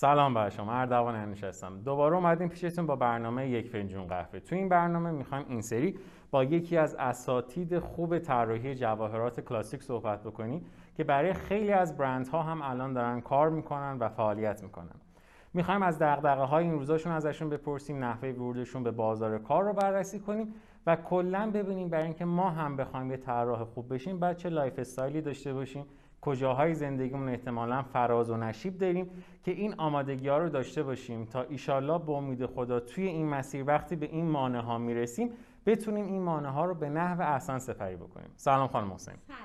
سلام بر شما اردوان انوش هستم. دوباره اومدیم پیشتون با برنامه یک فنجون قهوه. تو این برنامه می‌خوایم این سری با یکی از اساتید خوب طراحی جواهرات کلاسیک صحبت بکنیم که برای خیلی از برندها هم الان دارن کار می‌کنن و فعالیت می‌کنن. می‌خوایم از دغدغه های این روزاشون ازشون بپرسیم نحوه ورودشون به بازار کار رو بررسی کنیم و کلا ببینیم برای اینکه ما هم بخوایم یه طراح خوب بشیم بعد چه lifestyle ی داشته باشیم. کجاهای زندگیمون احتمالا فراز و نشیب داریم که این آمادگی ها رو داشته باشیم تا ایشالله به امید خدا توی این مسیر وقتی به این مانع ها می‌رسیم بتونیم این مانع ها رو به نحو احسن سپری بکنیم. سلام خانم حسین سلام.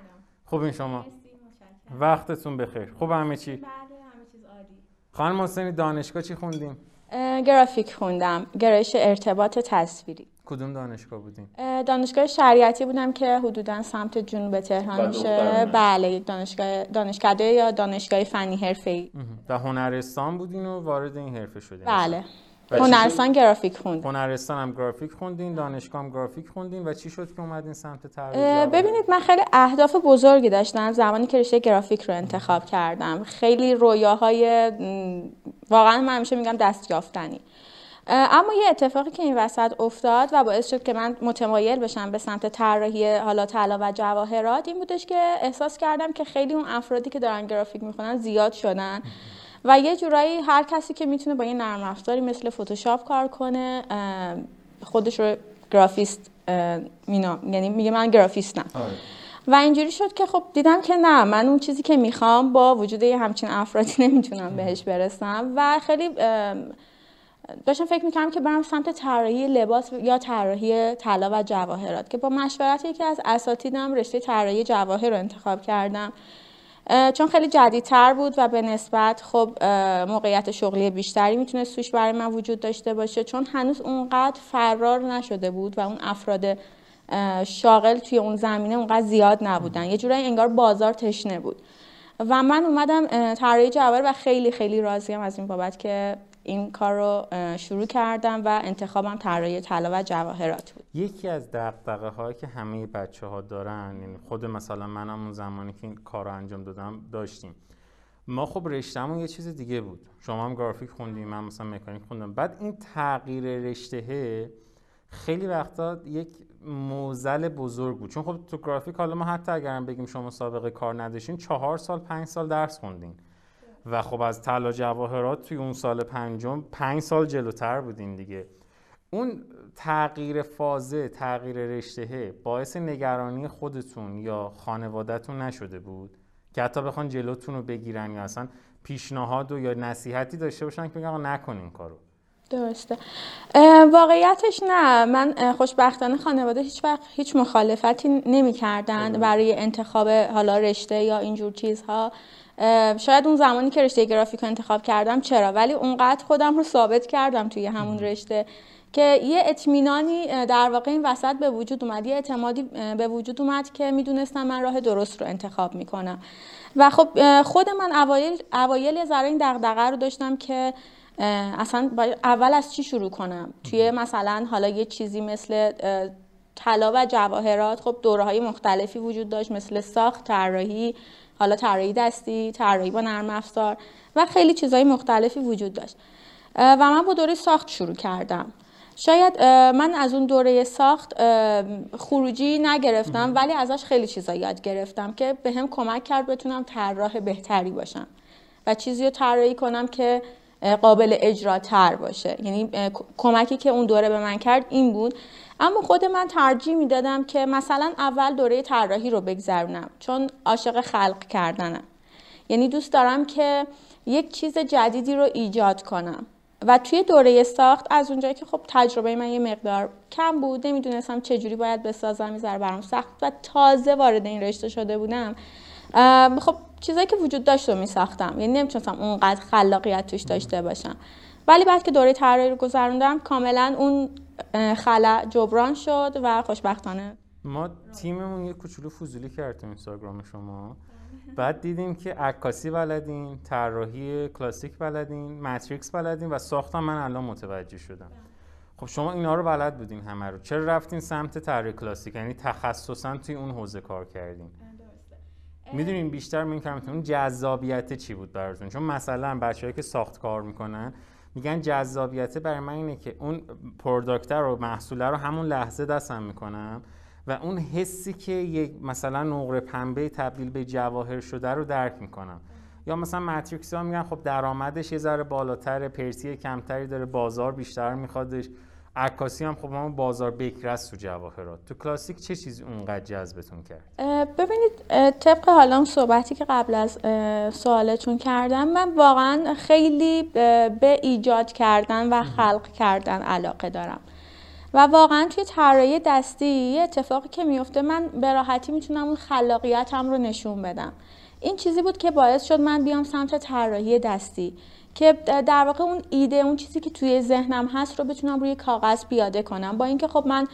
خوب این شما؟ مرسی متشکرم. وقتتون بخیر. خوب همه چی؟ بله همه چیز عالی. خانم حسینی دانشگاه چی خوندیم؟ گرافیک خوندم. گرایش ارتباط تصویری. کدوم دانشگاه بودیم اه، دانشگاه شریعتی بودم که حدودا سمت جنوب تهران و میشه. بله یک دانشگاه دانشکده یا دانشگاه فنی حرفه‌ای. در هنرستان بودین و وارد این حرفه شدین. بله. و هنرستان گرافیک خوندم هنرستان هم گرافیک خوندین دانشگاه هم گرافیک خوندین و چی شد که اومدین سمت طراحی ببینید من خیلی اهداف بزرگی داشتم. زمانی که رشته گرافیک رو انتخاب کردم. خیلی رویاهای واقعا من همیشه میگم دست یافتنی اما یه اتفاقی که این وسط افتاد و باعث شد که من متمایل بشم به سمت طراحی حالا طلا و جواهرات این بودش که احساس کردم که خیلی اون افرادی که دارن گرافیک می‌خونن زیاد شدن. و یه جورایی هر کسی که می‌تونه با یه نرم افزاری مثل فتوشاپ کار کنه خودش رو گرافیست اه، مینا یعنی میگه من گرافیستم. آره. و اینجوری شد که خب دیدم که نه من اون چیزی که می‌خوام با وجود یه همچین افرادی نمی‌تونم بهش برسم. و خیلی داشتم فکر می‌کردم که برم سمت طراحی لباس یا طراحی طلا و جواهرات که با مشورت یکی از اساتیدم رشته طراحی جواهر رو انتخاب کردم. چون خیلی جدیدتر بود و به نسبت خب موقعیت شغلی بیشتری می‌تونست توش برای من وجود داشته باشه چون هنوز اونقدر فرار نشده بود و اون افراد شاغل توی اون زمینه اونقدر زیاد نبودن. یه جورایی انگار بازار تشنه بود. و من اومدم طراحی جواهر و خیلی خیلی راضیم از این بابت که این کار رو شروع کردم و انتخابم طراحی طلا و جواهرات بود. یکی از دقدقه هایی که همه بچه ها دارن یعنی خود مثلا منم اون زمانی که این کار رو انجام دادم داشتیم. ما خب رشتهمون یه چیز دیگه بود. شما هم گرافیک خوندیم من مثلا مکانیک خوندم. بعد این تغییر رشته خیلی وقتا یک موزل بزرگ بود. چون خب تو گرافیک حالا ما حتی اگر هم بگیم شما سابقه کار نداشتین چهار سال پنج سال درس خوندین. و خب از طلا جواهرات توی اون سال پنجم پنج سال جلوتر بودین دیگه. اون تغییر فازه تغییر رشته باعث نگرانی خودتون یا خانوادهتون نشده بود؟ که حتی بخوان جلوتون رو بگیرن یا اصلا پیشنهاد و یا نصیحتی داشته باشن که بگن آقا نکن این کارو. درسته. واقعیتش نه. من خوشبختانه خانواده هیچ وقت هیچ مخالفتی نمی کردن برای انتخاب حالا رشته یا اینجور چیزها. شاید اون زمانی که رشته گرافیک رو انتخاب کردم چرا؟ ولی اونقدر خودم رو ثابت کردم توی همون رشته که یه اطمینانی در واقع این وسط به وجود اومد یه اعتمادی به وجود اومد که می‌دونستم من راه درست رو انتخاب می‌کنم. و خب خود من اوایل اوایل یه ذره این دغدغه رو داشتم که اصلا اول از چی شروع کنم؟ توی مثلا حالا یه چیزی مثل طلا و جواهرات خب دوره های مختلفی وجود داشت مثل ساخت طراحی حالا طراحی دستی طراحی با نرم افزار و خیلی چیزهای مختلفی وجود داشت. و من با دوره ساخت شروع کردم. شاید من از اون دوره ساخت خروجی نگرفتم ولی ازش خیلی چیزا یاد گرفتم که به هم کمک کرد بتونم طراح بهتری باشم و چیزی رو طراحی کنم که قابل اجراتر باشه. یعنی کمکی که اون دوره به من کرد این بود. اما خود من ترجیح می‌دادم که مثلا اول دوره طراحی رو بگذرونم چون عاشق خلق کردنم. یعنی دوست دارم که یک چیز جدیدی رو ایجاد کنم. و توی دوره ساخت از اونجایی که خب تجربه من یه مقدار کم بود نمی‌دونستم چجوری باید بسازم می‌ذاره برام سخت. و تازه وارد این رشته شده بودم خب چیزایی که وجود داشت رو میساختم. یعنی نمی‌تونستم اونقدر خلاقیت توش داشته باشم. ولی بعد که دوره طراحی رو گذروندم کاملا اون خلأ جبران شد و خوشبختانه. ما تیممون یه کوچولو فضولی کرد تو اینستاگرام شما. بعد دیدیم که عکاسی بلدین طراحی کلاسیک بلدین ماتریکس بلدین و ساختم من الان متوجه شدم. خب شما اینا رو بلد بودین همه رو. چرا رفتین سمت طراحی کلاسیک؟ یعنی تخصصا توی اون حوزه کار کردین. می‌دونین بیشتر می‌کنم اون جذابیت چی بود براتون؟ چون مثلا بچه‌ای که ساخت کار می‌کنن میگن جذابیت برای من اینه که اون پروداکتر رو محصوله رو همون لحظه دستم می‌کنم و اون حسی که یک مثلا نقره پنبه تبدیل به جواهر شده رو درک می‌کنم. یا مثلا ماتریکس ها میگن خب درآمدش یه ذره بالاتر پرسی کمتری داره بازار بیشتر میخوادش عکاسی هم خب ما بازار بکرست تو جواهرات. تو کلاسیک چه چیزی اونقدر جذبتون کرد؟ ببینید طبق حالا اون صحبتی که قبل از سوالتون کردم من واقعا خیلی به ایجاد کردن و خلق کردن علاقه دارم. و واقعا توی طراحی دستی یه اتفاقی که میفته من به راحتی می‌تونم اون خلاقیتم رو نشون بدم. این چیزی بود که باعث شد من بیام سمت طراحی دستی. که در واقع اون ایده اون چیزی که توی ذهنم هست رو بتونم روی کاغذ پیاده کنم. با اینکه خب من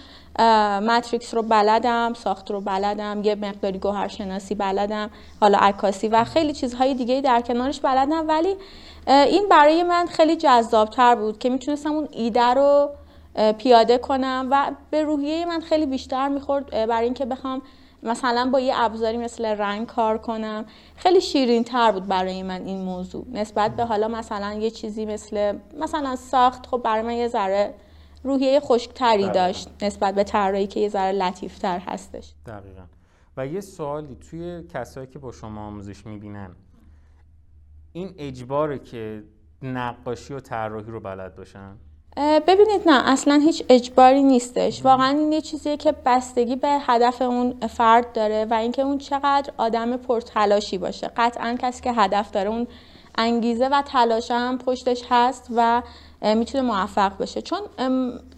ماتریکس رو بلدم ساخت رو بلدم یه مقداری گوهرشناسی بلدم حالا عکاسی و خیلی چیزهای دیگه در کنارش بلدم. ولی این برای من خیلی جذابتر بود که می‌تونستم اون ایده رو پیاده کنم و به روحیه من خیلی بیشتر می‌خورد برای اینکه بخوام مثلا با یه ابزاری مثل رنگ کار کنم. خیلی شیرین تر بود برای من این موضوع. نسبت به حالا مثلا یه چیزی مثل مثلا ساخت خب برای من یه ذره روحیه خشکتری داشت نسبت به طراحی که یه ذره لطیفتر هستش. دقیقا. و یه سوالی توی کسایی که با شما آموزش می‌بینن این اجباره که نقاشی و طراحی رو بلد باشن؟ ببینید نه اصلا هیچ اجباری نیستش. واقعا این یه چیزیه که بستگی به هدف اون فرد داره و اینکه اون چقدر آدم پرتلاشی باشه. قطعا کسی که هدف داره اون انگیزه و تلاش هم پشتش هست و می‌تونه موفق بشه چون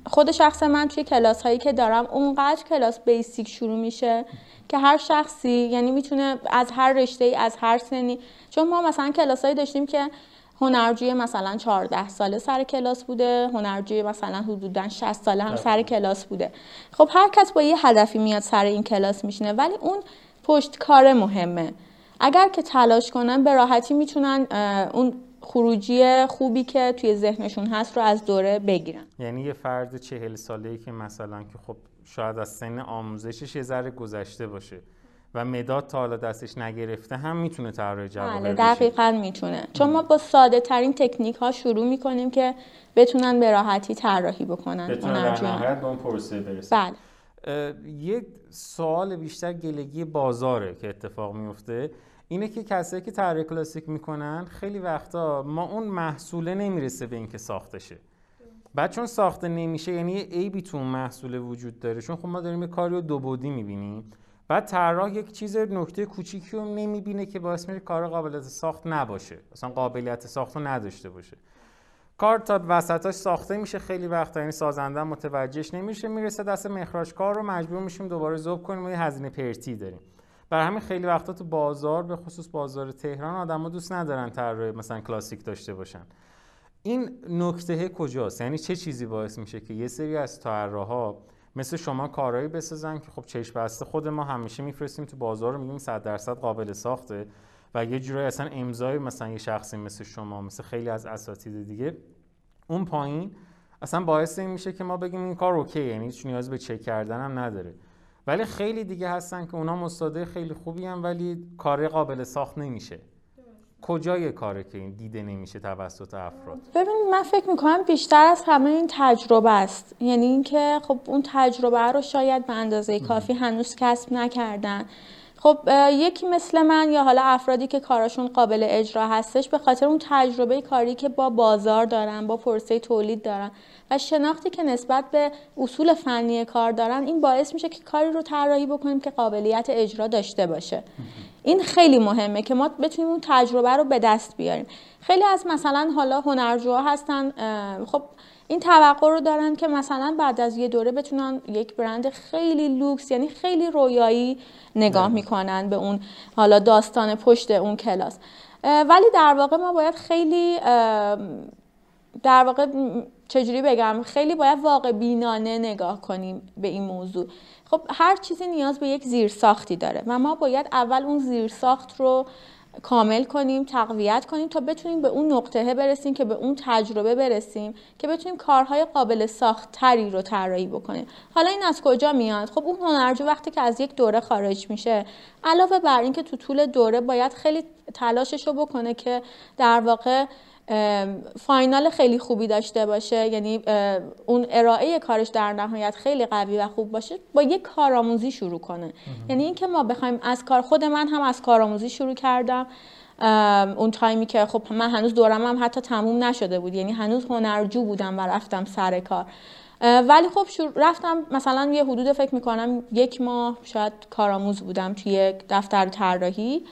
خود شخص من توی کلاس هایی که دارم اونقدر کلاس بیسیک شروع میشه که هر شخصی یعنی می‌تونه از هر رشته ای از هر سنی چون ما مثلا کلاس هایی داشتیم که هنرجوی مثلا 14 ساله سر کلاس بوده هنرجوی مثلا حدودا 60 ساله هم سر کلاس بوده. خب هر کس با یه هدفی میاد سر این کلاس میشینه ولی اون پشت کار مهمه. اگر که تلاش کنن به راحتی می‌تونن اون خروجی خوبی که توی ذهنشون هست رو از دوره بگیرن. یعنی یه فرد چهل ساله ای که مثلا که خب شاید از سن آموزشش یه ذره گذشته باشه. و مداد تا حالا دستش نگرفته هم می‌تونه طراح جواهر بله دقیقا می‌تونه. چون ما با ساده ترین تکنیک ها شروع می‌کنیم که بتونن به راحتی طراحی بکنن بتونن در به اون پروسه برسن. بله. یه سوال بیشتر گلگی بازاره که اتفاق میفته اینه که کسایی که طراحی کلاسیک می‌کنن خیلی وقتا ما اون محصوله نمی‌رسه به اینکه ساخته شه. بعد چون ساخته نمیشه یعنی یه عیبی تو اون محصول وجود داره. چون خب ما داریم یه کاری رو دو بودی می‌بینیم. بعد طراح یک چیز نکته کوچیکی رو نمی‌بینه که باعث میشه کار قابلیت ساخت نباشه. اصلا قابلیت ساخت رو نداشته باشه. کار تا وسطاش ساخته میشه خیلی وقتا یعنی سازنده متوجهش نمیشه می‌رسه دست مخراج کار رو مجبور میشیم دوباره ذوب کنیم و یه هزینه پرتی داریم. برای همین خیلی وقتا تو بازار به خصوص بازار تهران آدما دوست ندارن طراح مثلا کلاسیک داشته باشن. این نکته کجاست؟ یعنی چه چیزی باعث میشه که یه سری از طراحا مثل شما کارهایی بسازن که خب چشم بسته خود ما همیشه میفرستیم تو بازار رو میگیم 100 درصد قابل ساخته و یه جورایی اصلا امضای مثلا یه شخصی مثل شما مثل خیلی از اساتید دیگه اون پایین اصلا باعث این میشه که ما بگیم این کار اوکی یعنی هیچ نیاز به چک کردن هم نداره. ولی خیلی دیگه هستن که اونا مستاده خیلی خوبی هم ولی کار قابل ساخت نمیشه. کجای کاره که این دیده نمیشه توسط افراد؟ ببینید من فکر می‌کنم بیشتر از همه این تجربه است. یعنی اینکه خب اون تجربه رو شاید به اندازه کافی هنوز کسب نکردن. خب یکی مثل من یا حالا افرادی که کاراشون قابل اجرا هستش به خاطر اون تجربه کاری که با بازار دارن با پرسه تولید دارن و شناختی که نسبت به اصول فنی کار دارن این باعث میشه که کاری رو طراحی بکنیم که قابلیت اجرا داشته باشه. این خیلی مهمه که ما بتونیم اون تجربه رو به دست بیاریم. خیلی از مثلا حالا هنرجوها هستن خب این توقع رو دارن که مثلا بعد از یه دوره بتونن یک برند خیلی لوکس یعنی خیلی رویایی نگاه می‌کنن به اون حالا داستان پشت اون کلاس. ولی در واقع ما باید خیلی در واقع چجوری بگم خیلی باید واقع بینانه نگاه کنیم به این موضوع. خب هر چیزی نیاز به یک زیرساختی داره و ما باید اول اون زیرساخت رو کامل کنیم تقویت کنیم تا بتونیم به اون نقطه برسیم که به اون تجربه برسیم که بتونیم کارهای قابل ساختتری رو طراحی بکنیم. حالا این از کجا میاد؟ خب اون هنرجو وقتی که از یک دوره خارج میشه علاوه بر اینکه تو طول دوره باید خیلی تلاشش رو بکنه که در واقع فاینال خیلی خوبی داشته باشه. یعنی اون ارائه کارش در نهایت خیلی قوی و خوب باشه. با یک کارآموزی شروع کنه. یعنی اینکه ما بخوایم از کار خود من هم از کارآموزی شروع کردم. اون تایمی که خب من هنوز دورم هم حتی تموم نشده بود. یعنی هنوز هنرجو بودم و رفتم سر کار. ولی خب رفتم مثلا یه حدود فکر می‌کنم یک ماه شاید کارآموز بودم توی یک دفتر طراحی.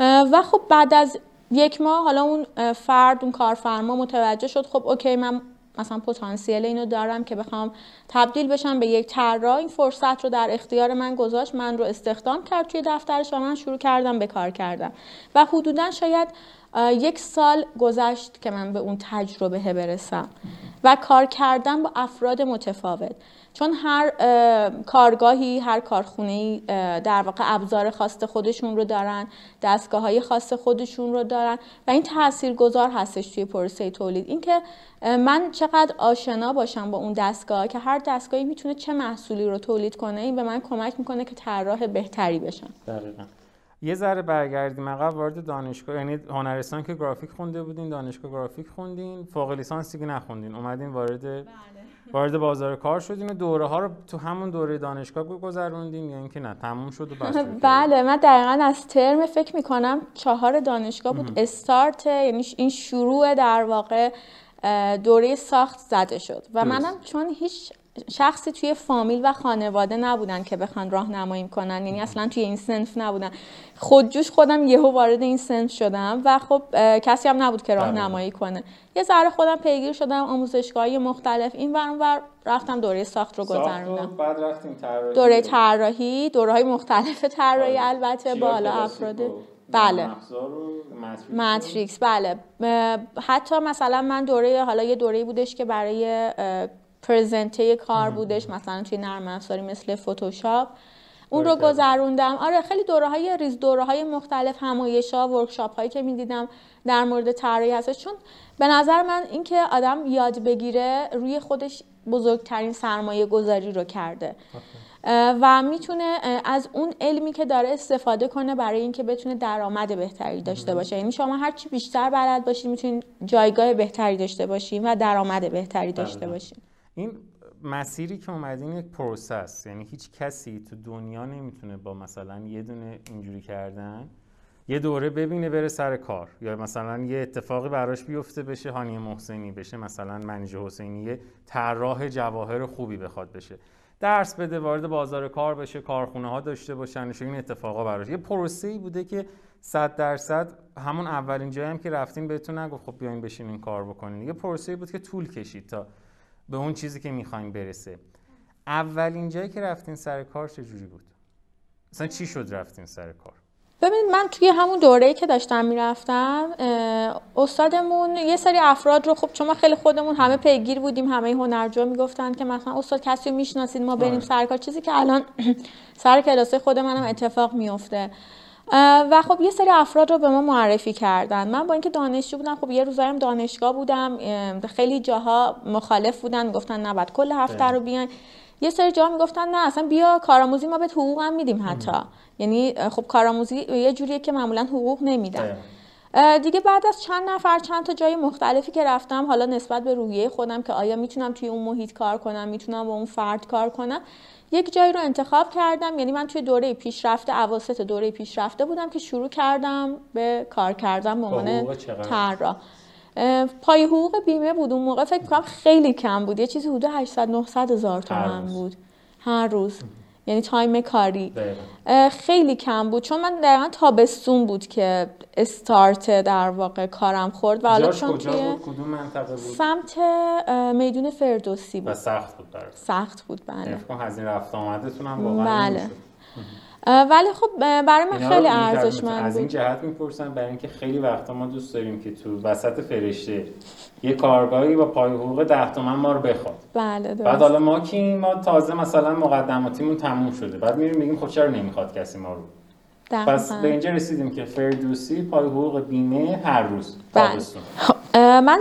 و خب بعد از یک ماه حالا اون فرد اون کارفرما متوجه شد خب اوکی من مثلا پتانسیل اینو دارم که بخوام تبدیل بشم به یک طراح. این فرصت رو در اختیار من گذاشت من رو استخدام کرد توی دفترش و من شروع کردم به کار کردم و حدودا شاید یک سال گذشت که من به اون تجربه برسم و کار کردن با افراد متفاوت. چون هر کارگاهی هر کارخونه در واقع ابزار خاص خودشون رو دارن دستگاه های خاص خودشون رو دارن و این تأثیر گذار هستش توی پروسه تولید. اینکه من چقدر آشنا باشم با اون دستگاه که هر دستگاهی می‌تونه چه محصولی رو تولید کنه این به من کمک می‌کنه که طراح بهتری بشم. دقیقا. یه ذره برگردیم عقب وارد دانشگاه یعنی هنرستان که گرافیک خونده بودین دانشگاه گرافیک خوندین فوق لیسانس دیگه نخوندین اومدین وارد بله. وارد بازار کار شدین و دوره ها رو تو همون دوره دانشگاه گذروندین یا اینکه نه تموم شد و بس بله من دقیقا از ترم فکر می‌کنم چهار دانشگاه بود. استارت یعنی این شروع در واقع دوره ساخت زده شد. و منم چون هیچ شخصی توی فامیل و خانواده نبودن که بخوان راهنمایی کنن. یعنی اصلا توی این سنف نبودن. خودجوش خودم یهو وارد این سنف شدم و خب کسی هم نبود که بله. راهنمایی کنه. یه ذره خودم پیگیر شدم آموزشگاهی مختلف. این ور ور رفتم دوره ساخت رو گذروندم. بعد رفتیم طراحی. دوره طراحی دوره های مختلف طراحی بله. البته بالا افراد. بله. ماتریکس بله. حتی مثلا من دوره حالا یه دوره بودش که برای پرزنته کار بودش مثلا توی نرم افزاری مثل فتوشاپ. اون رو گذروندم. آره خیلی دوره های ریز دوره های مختلف همایش ها ورکشاپ هایی که می‌دیدم در مورد طراحی هستش. چون به نظر من اینکه آدم یاد بگیره روی خودش بزرگترین سرمایه گذاری رو کرده. و می‌تونه از اون علمی که داره استفاده کنه برای اینکه بتونه درآمد بهتری داشته باشه. یعنی شما هر چی بیشتر بلد باشید می‌تونید جایگاه بهتری داشته باشید و درآمد بهتری داشته باشید این مسیری که اومدین یک پروسس یعنی هیچ کسی تو دنیا نمی‌تونه با مثلا یه دونه اینجوری کردن یه دوره ببینه بره سر کار. یا مثلا یه اتفاقی براش بیفته بشه هانی محسنی بشه مثلا منیژه حسینی یه طراح جواهر خوبی بخواد بشه. درس بده وارد بازار کار بشه کارخونه ها داشته باشن این اتفاقا براش. یه پروسه ای بوده که 100 درصد همون اولین جایی هم که رفتین بهتون نگفت خب بیاین بشینین کار بکنین. یه پروسه بود که طول کشید تا به اون چیزی که می‌خوایم برسه اولین جایی که رفتین سر کار چجوری بود؟ مثلا چی شد رفتین سر کار؟ ببینید من توی همون دوره‌ای که داشتم می‌رفتم استادمون یه سری افراد رو خب چون ما خیلی خودمون همه پیگیر بودیم همه هنرجو می‌گفتن که مثلا استاد کسی رو می‌شناسید ما بریم آره. سر کار چیزی که الان سر کلاسه خود منم اتفاق میفته و خب یه سری افراد رو به ما معرفی کردن. من با اینکه دانشجو بودم خب یه روزایم دانشگاه بودم خیلی جاها مخالف بودن گفتن نه بعد کل هفته رو بیان یه سری جاها می‌گفتن نه اصلا بیا کارآموزی ما به حقوق هم میدیم حتی. یعنی خب کارآموزی یه جوریه که معمولا حقوق نمیدن. دیگه بعد از چند نفر چند تا جای مختلفی که رفتم حالا نسبت به روحیه خودم که آیا می‌تونم توی اون محیط کار کنم می‌تونم با اون فرد کار کنم یک جایی رو انتخاب کردم یعنی من توی دوره پیشرفته اواسط دوره پیشرفته بودم که شروع کردم به کار کردن به عنوان طراح. پای حقوق بیمه بود. اون موقع فکر کنم خیلی کم بود. یه چیزی حدود 800 900 هزار تومن بود. هر روز. یعنی تایم کاری. خیلی کم بود. چون من دقیقا تابستون بود که استارت در واقع کارم خورد و حالا چون کجا بود؟ کدوم منطقه بود؟ سمت میدون فردوسی بود. و سخت بود برای سخت بود بله. هزینه رفت آمدتون هم واقعا بله. ولی خب برای من خیلی ارزشمند بود از این جهت می‌پرسم برای اینکه خیلی وقتا ما دوست داریم که تو وسط فرشته یه کارگاهی با پای حقوق 10 تومن ما رو بخواد. بله درست. بعد حالا ما کی ما تازه مثلا مقدماتیمون تموم شده. بعد میریم میگیم خب چرا نمی‌خواد کسی ما رو؟ پس به اینجا رسیدیم که فردوسی پای حقوق بیمه هر روز. بله. من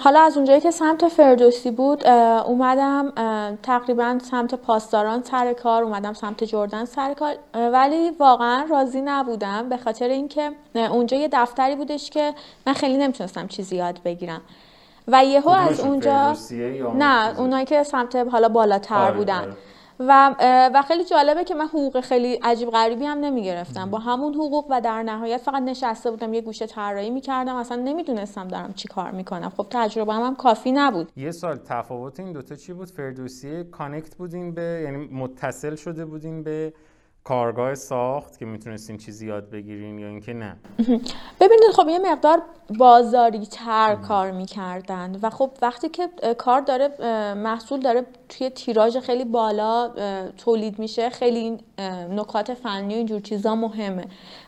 حالا از اونجایی که سمت فردوسی بود اومدم تقریبا سمت پاسداران سر کار اومدم سمت جردن سر کار ولی واقعا راضی نبودم به خاطر اینکه اونجا یه دفتری بودش که من خیلی نمی‌تونستم چیزی یاد بگیرم و یهو از اونجا نه؟ اونایی که سمت حالا بالاتر آره، بودن آره. و و خیلی جالبه که من حقوق خیلی عجیب غریبی هم نمی‌گرفتم. با همون حقوق و در نهایت فقط نشسته بودم یه گوشه طراحی می‌کردم. اصلا نمی‌دونستم دارم چی کار می‌کنم. خب تجربه هم, هم کافی نبود. یه سال تفاوت این دوتا چی بود؟ فردوسی کانکت بودین به یعنی متصل شده بودین به کارگاه ساخت که می‌تونستین چیزی یاد بگیرین یا اینکه نه؟ ببینید خب یه مقدار بازاری تر کار می‌کردن و خب وقتی که کار داره محصول داره توی تیراژ خیلی بالا تولید میشه خیلی نکات فنی و اینجور چیزا مهمه.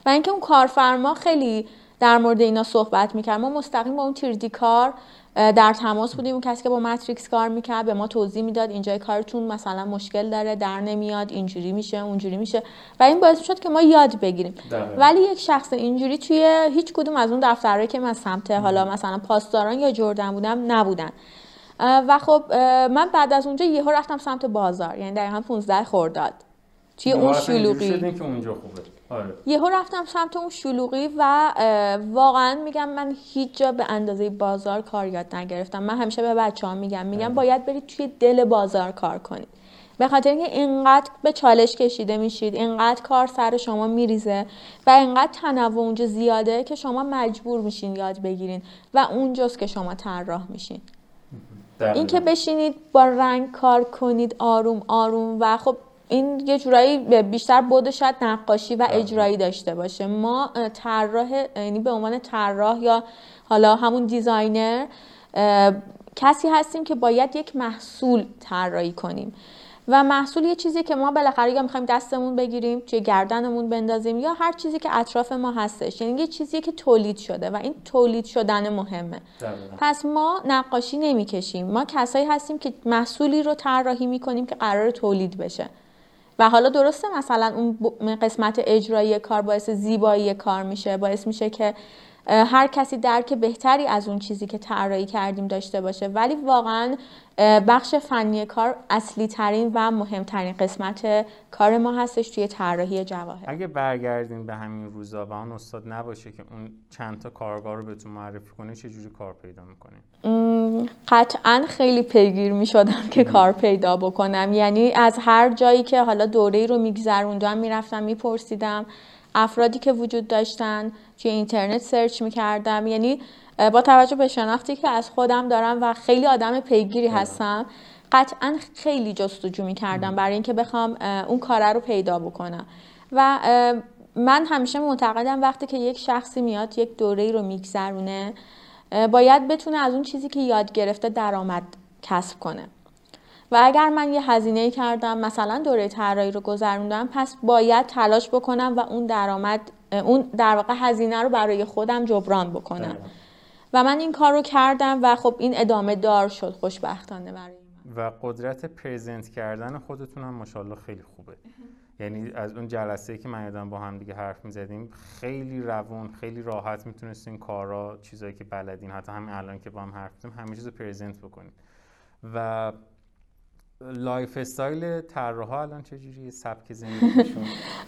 و اینکه اون کارفرما خیلی در مورد اینا صحبت می‌کرد. ما مستقیم با اون تیردی کار اه، در تماس بودیم. اون کسی که با ماتریکس کار می‌کرد به ما توضیح می‌داد اینجای کارتون مثلا مشکل داره در نمیاد اینجوری میشه اونجوری میشه. و این باعث شد که ما یاد بگیریم. دقیقاً. ولی یک شخص اینجوری توی هیچ کدوم از اون دفترهایی که من سمت حالا مثلا پاسداران یا جردن بودم نبودن. و خب من بعد از اونجا یهو رفتم سمت بازار یعنی دقیقا 15 خرداد. توی اون شلوغی. که اونجا خوبه. آره. یهو رفتم سمت اون شلوغی و واقعا میگم من هیچ جا به اندازه بازار کار یاد نگرفتم. من همیشه به بچه ها میگم میگم باید برید توی دل بازار کار کنید. به خاطر اینکه اینقدر به چالش کشیده میشید اینقدر کار سر شما میریزه و اینقدر تنوع اونجا زیاده که شما مجبور میشین یاد بگیرین و اونجاست که شما طراح میشین. اینکه بشینید با رنگ کار کنید آروم آروم و خب این یه جورایی بیشتر بود شاید نقاشی و اجرایی داشته باشه. ما طراح یعنی به عنوان طراح یا حالا همون دیزاینر کسی هستیم که باید یک محصول طراحی کنیم. و محصول یه چیزی که ما بالاخره یا می‌خوایم دستمون بگیریم توی گردنمون بندازیم یا هر چیزی که اطراف ما هستش. یعنی یه چیزی که تولید شده و این تولید شدن مهمه. دقیقاً. پس ما نقاشی نمی‌کشیم. ما کسایی هستیم که محصولی رو طراحی می‌کنیم که قرار تولید بشه. و حالا درسته مثلا اون قسمت اجرایی کار باعث زیبایی کار میشه باعث میشه که هر کسی درک بهتری از اون چیزی که طراحی کردیم داشته باشه. ولی واقعا بخش فنی کار اصلی ترین و مهمترین قسمت کار ما هستش توی طراحی جواهر. اگه برگردین به همین روزا و اون استاد نباشه که اون چند تا کارگاه رو بهتون معرفی کنه چه جوری کار پیدا می‌کنین؟ م، قطعا خیلی پیگیر می شدم که کار پیدا بکنم. یعنی از هر جایی که حالا دوره رو میگذروندم می‌رفتم میپرسیدم افرادی که وجود داشتن توی اینترنت سرچ می‌کردم. یعنی با توجه به شناختی که از خودم دارم و خیلی آدم پیگیری هستم قطعا خیلی جستجو می‌کردم برای اینکه بخوام اون کاره رو پیدا بکنم. و من همیشه معتقدم وقتی که یک شخصی میاد یک دوره رو میگذرونه باید بتونه از اون چیزی که یاد گرفته درآمد کسب کنه. و اگر من یه هزینه کردم مثلا دوره طراحی رو گذروندم پس باید تلاش بکنم و اون درآمد اون در واقع هزینه رو برای خودم جبران بکنم. دقیقاً. و من این کار رو کردم و خب این ادامه دار شد خوشبختانه برای من. و قدرت present کردن خودتون هم ماشاءالله خیلی خوبه. یعنی از اون جلسه که من یادم با هم دیگه حرف می‌زدیم خیلی روون خیلی راحت می‌تونستین کارا چیزایی که بلدین حتی همین الان که با هم حرف می‌زنیم همه چیز رو present بکنین. و lifestyle طراحا الان چجوریه سبک زندگیشون؟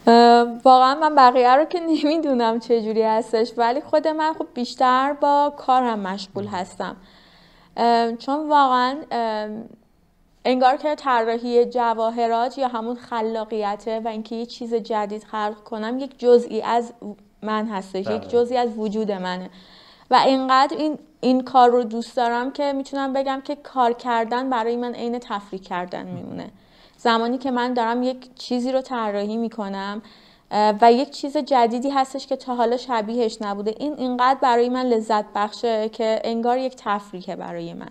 واقعا من بقیه رو که نمی‌دونم چجوری هستش ولی خود من خب بیشتر با کارم مشغول هستم. چون واقعا انگار که طراحی جواهرات یا همون خلاقیته و اینکه یه چیز جدید خلق کنم یک جزئی از من هستش بله. یک جزئی از وجود منه. و اینقدر این این کار رو دوست دارم که می‌تونم بگم که کار کردن برای من عین تفریح کردن میمونه. زمانی که من دارم یک چیزی رو طراحی می‌کنم و یک چیز جدیدی هستش که تا حالا شبیهش نبوده این اینقدر برای من لذت بخشه که انگار یک تفریحه برای من.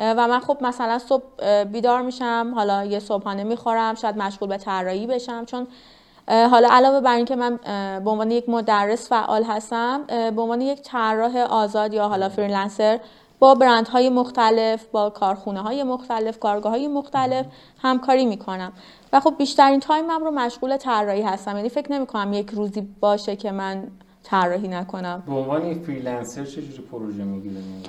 و من خب مثلا صبح بیدار میشم حالا یه صبحانه می‌خورم شاید مشغول به طراحی بشم چون حالا علاوه بر اینکه من به عنوان یک مدرس فعال هستم به عنوان یک طراح آزاد یا حالا فریلنسر با برندهای مختلف با کارخونه های مختلف کارگاه های مختلف همکاری می‌کنم. و خب بیشترین time م رو مشغول طراحی هستم. یعنی فکر نمی کنم یک روزی باشه که من طراحی نکنم. به عنوان freelancer چجوری پروژه می‌گیرین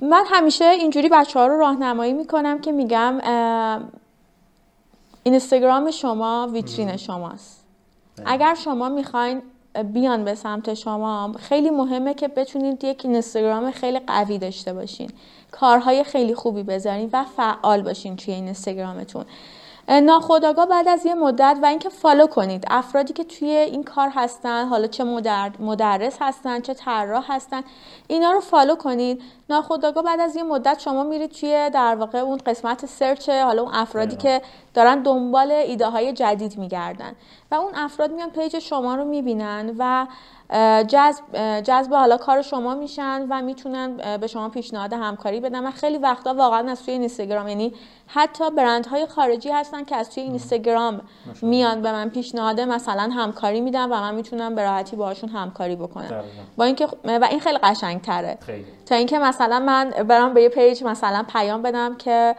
من همیشه اینجوری بچه ها رو راهنمایی می‌کنم که میگم اینستاگرام شما ویترین شماست. اگر شما می‌خواین بیان به سمت شما خیلی مهمه که بتونید یک اینستاگرام خیلی قوی داشته باشین. کارهای خیلی خوبی بذارین و فعال باشین توی اینستاگرامتون. ناخودآگاه بعد از یه مدت و اینکه follow کنید. افرادی که توی این کار هستن حالا چه مدرس هستن چه طراح هستن اینا رو follow کنید. ناخودآگاه بعد از یه مدت شما میرید توی در واقع اون قسمت search حالا اون افرادی که دارن دنبال ایده های جدید میگردن و اون افراد میان page شما رو می‌بینن و جذب جذب حالا کار شما میشن و می‌تونن به شما پیشنهاد همکاری بدن و خیلی وقتا واقعا از توی اینستاگرام یعنی حتی برندهای خارجی هستن که از توی اینستاگرام میان به من پیشنهاد مثلا همکاری میدن و من می‌تونم به راحتی باهاشون همکاری بکنم. با اینکه و این خیلی قشنگ تره تا اینکه مثلا من برم به یه page مثلا پیام بدم که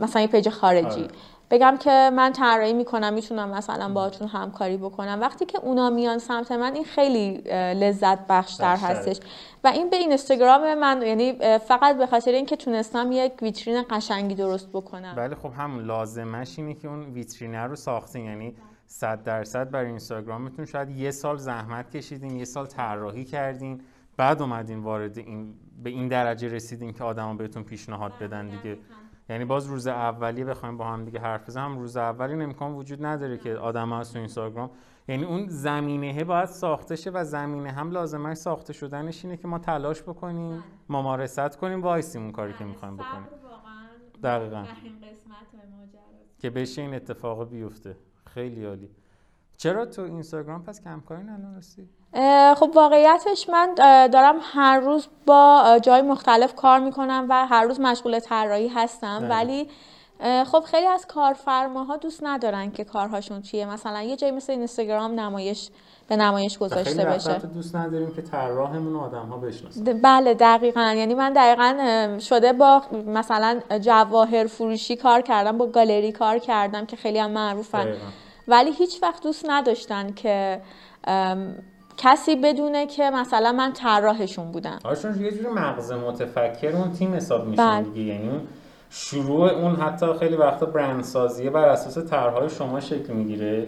مثلا یه page خارجی. آره. بگم که من طراحی می‌کنم می‌تونم مثلا باهاتون همکاری بکنم. وقتی که اونا میان سمت من این خیلی لذت بخشتر هستش. و این به اینستاگرام من یعنی فقط به خاطر اینکه تونستم یک ویترین قشنگی درست بکنم. بله خب همون لازمش اینه که اون ویترینه رو ساختین. یعنی صد درصد برای اینستاگرامتون شاید یه سال زحمت کشیدین یه سال طراحی کردین. بعد اومدین وارد این به این درجه رسیدین که آدما بهتون پیشنهاد بدن دیگه. یعنی باز روز اولی بخوایم با هم دیگه حرف بزنیم. روز اولی امکان وجود نداره که آدم از تو اینستاگرام. یعنی اون زمینه باید ساخته شه و زمینه هم لازمش ساخته شدنش اینه که ما تلاش بکنیم بله. ممارست کنیم وایسیم اون کاری که بله، می‌خوایم بکنیم. دقیقا. که بشه این اتفاق بیفته. خیلی عالی. چرا تو اینستاگرام؟ پس کمکاری الان رسید خب واقعیتش من دارم هر روز با جای مختلف کار می‌کنم و هر روز مشغول طراحی هستم. بله. ولی خب خیلی از کارفرماها دوست ندارن که کارهاشون چیه. مثلا یه جایی مثل اینستاگرام نمایش به نمایش گذاشته بشه. دوست نداریم که طراحمون آدم ها بشناسن. بله دقیقا. یعنی من دقیقا شده با مثلا جواهر فروشی کار کردم با گالری کار کردم که خیلی هم معروفن. ولی هیچ وقت دوست نداشتن که کسی بدونه که مثلا من طراحشون بودم. آشون یه جوری مغز متفکر اون تیم حساب میشه بله. دیگه. یعنی شروع اون حتی خیلی وقتا برندسازیه بر اساس طرحهای شما شکل می‌گیره.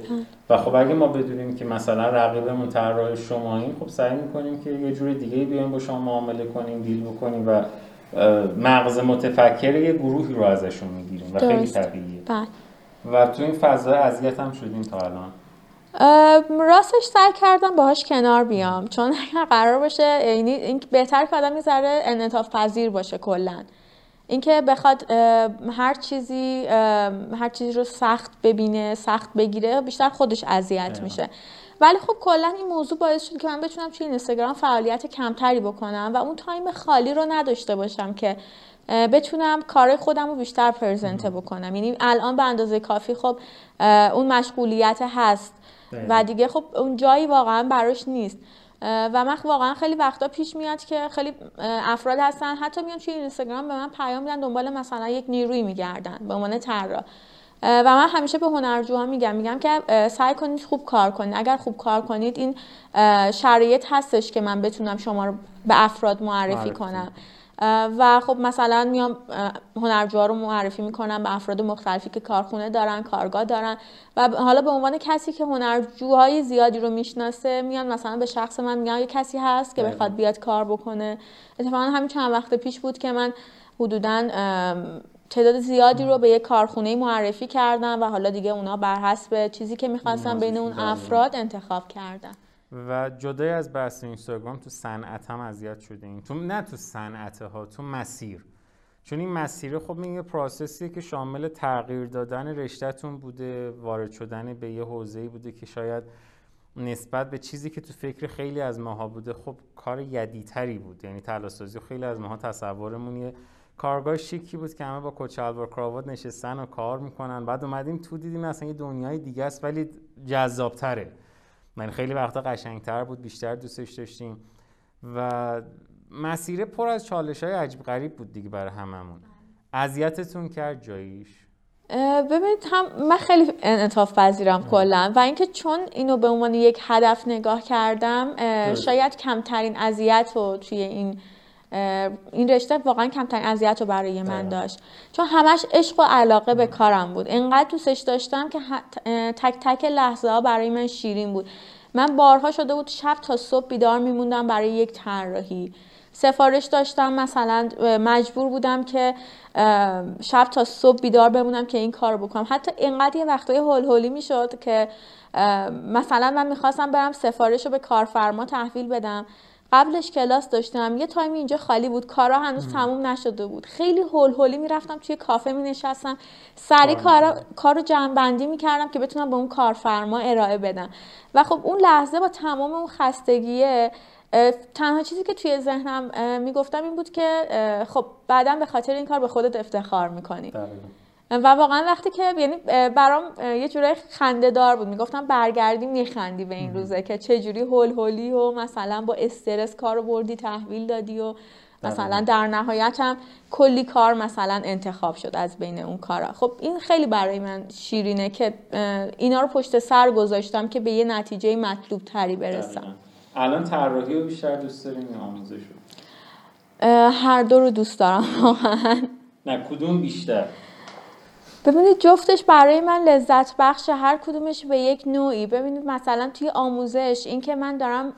و خب اگه ما بدونیم که مثلا رقیبمون طراح شما این خب سعی می‌کنیم که یه جور دیگه بیایم با شما معامله کنیم دیل بکنیم و مغز متفکر یه گروهی رو ازشون می‌گیریم و خیلی طبیعیه. بله. و تو این فضا اذیت هم شدیم تا الان؟ راستش سعی کردم باهاش کنار بیام. چون اگر قرار باشه یعنی این بهتر که آدم ذره انعطاف پذیر باشه کلا. اینکه بخواد هر چیزی هر چیزی رو سخت ببینه سخت بگیره بیشتر خودش اذیت میشه. ولی خب کلا این موضوع باعث شد که من بتونم توی اینستاگرام فعالیت کمتری بکنم و اون تایم خالی رو نداشته باشم که بتونم کار خودم رو بیشتر پرزنته بکنم. یعنی الان به اندازه کافی خب اون مشغولیت هست. و دیگه خب اون جایی واقعا براش نیست. و من واقعا خیلی وقتا پیش میاد که خیلی افراد هستن حتی میان توی اینستاگرام به من پیام میدن دنبال مثلا یک نیروی میگردن به عنوان طراح. و من همیشه به هنرجوها میگم. میگم که سعی کنید خوب کار کنید. اگر خوب کار کنید این شرایط هستش که من بتونم شما رو به افراد معرفی کنم. و خب مثلا میام هنرجوها رو معرفی می‌کنم به افراد مختلفی که کارخونه دارن کارگاه دارن و حالا به عنوان کسی که هنرجوهای زیادی رو می‌شناسه میان مثلا به شخص من میگن یه کسی هست که بخواد بیاد کار بکنه؟ اتفاقا همین چند وقت پیش بود که من حدودا تعداد زیادی رو به یه کارخونه معرفی کردم و حالا دیگه اونا بر حسب چیزی که می‌خواستم بین اون افراد انتخاب کردن و جدای از بحث اینستاگرام تو صنعت هم اذیت شده این. تو نه تو صنعت ها تو مسیر. چون این مسیر خب این یه پروسسیه که شامل تغییر دادن رشتهتون بوده وارد شدن به یه حوزه‌ای بوده که شاید نسبت به چیزی که تو فکر خیلی از ماها بوده خب کار یدیتری بود. یعنی تلاسازی خیلی از ماها تصورمون یه کارگاه شیکی بود که همه با کچلوار کراوات نشستن و کار می‌کنن. بعد اومدیم تو دیدیم اصلا یه دنیای دیگه است ولی جذابتره. من خیلی وقتا قشنگتر بود بیشتر دوستش داشتیم و مسیر پر از چالش های عجیب غریب بود دیگه برای هممون. اذیتتون کرد جاییش؟ ببینید هم من خیلی انعطاف پذیرم کلا و اینکه چون اینو به عنوان یک هدف نگاه کردم شاید کمترین اذیت رو توی این این رشته واقعا کمترین اذیت رو برای من داشت. چون همش عشق و علاقه به کارم بود. انقدر دوستش داشتم که تک تک لحظه ها برای من شیرین بود. من بارها شده بود شب تا صبح بیدار میموندم برای یک طراحی. سفارش داشتم. مثلا مجبور بودم که شب تا صبح بیدار بمونم که این کار بکنم. حتی اینقدر یه وقتای هول هولی می‌شد که مثلا من می‌خواستم برم سفارش رو به کارفرما تحویل بدم. قبلش کلاس داشتم یه تایمی اینجا خالی بود کارا هنوز تموم نشده بود. خیلی هول هولی می‌رفتم توی کافه می نشستم سری کار کار رو جمع بندی می‌کردم که بتونم به اون کارفرما ارائه بدم. و خب اون لحظه با تمام اون خستگیه تنها چیزی که توی ذهنم می‌گفتم این بود که خب بعدا به خاطر این کار به خودت افتخار می‌کنی. و واقعا وقتی که یعنی برام یه جورای خنده دار بود. می‌گفتم برگردی میخندی به این روزه که چه جوری هول هولی و مثلا با استرس کارو بردی تحویل دادی و مثلا در نهایت هم کلی کار مثلا انتخاب شد از بین اون کارا. خب این خیلی برای من شیرینه که اینا رو پشت سر گذاشتم که به یه نتیجه مطلوب تری برسم الان طراحی رو بیشتر دوست داریم یا آموزش هر دو رو دوست دارم واقعا. نه کدوم بیشتر؟ ببینید جفتش برای من لذت بخش هر کدومش به یک نوعی. ببینید مثلا توی آموزش اینکه من دارم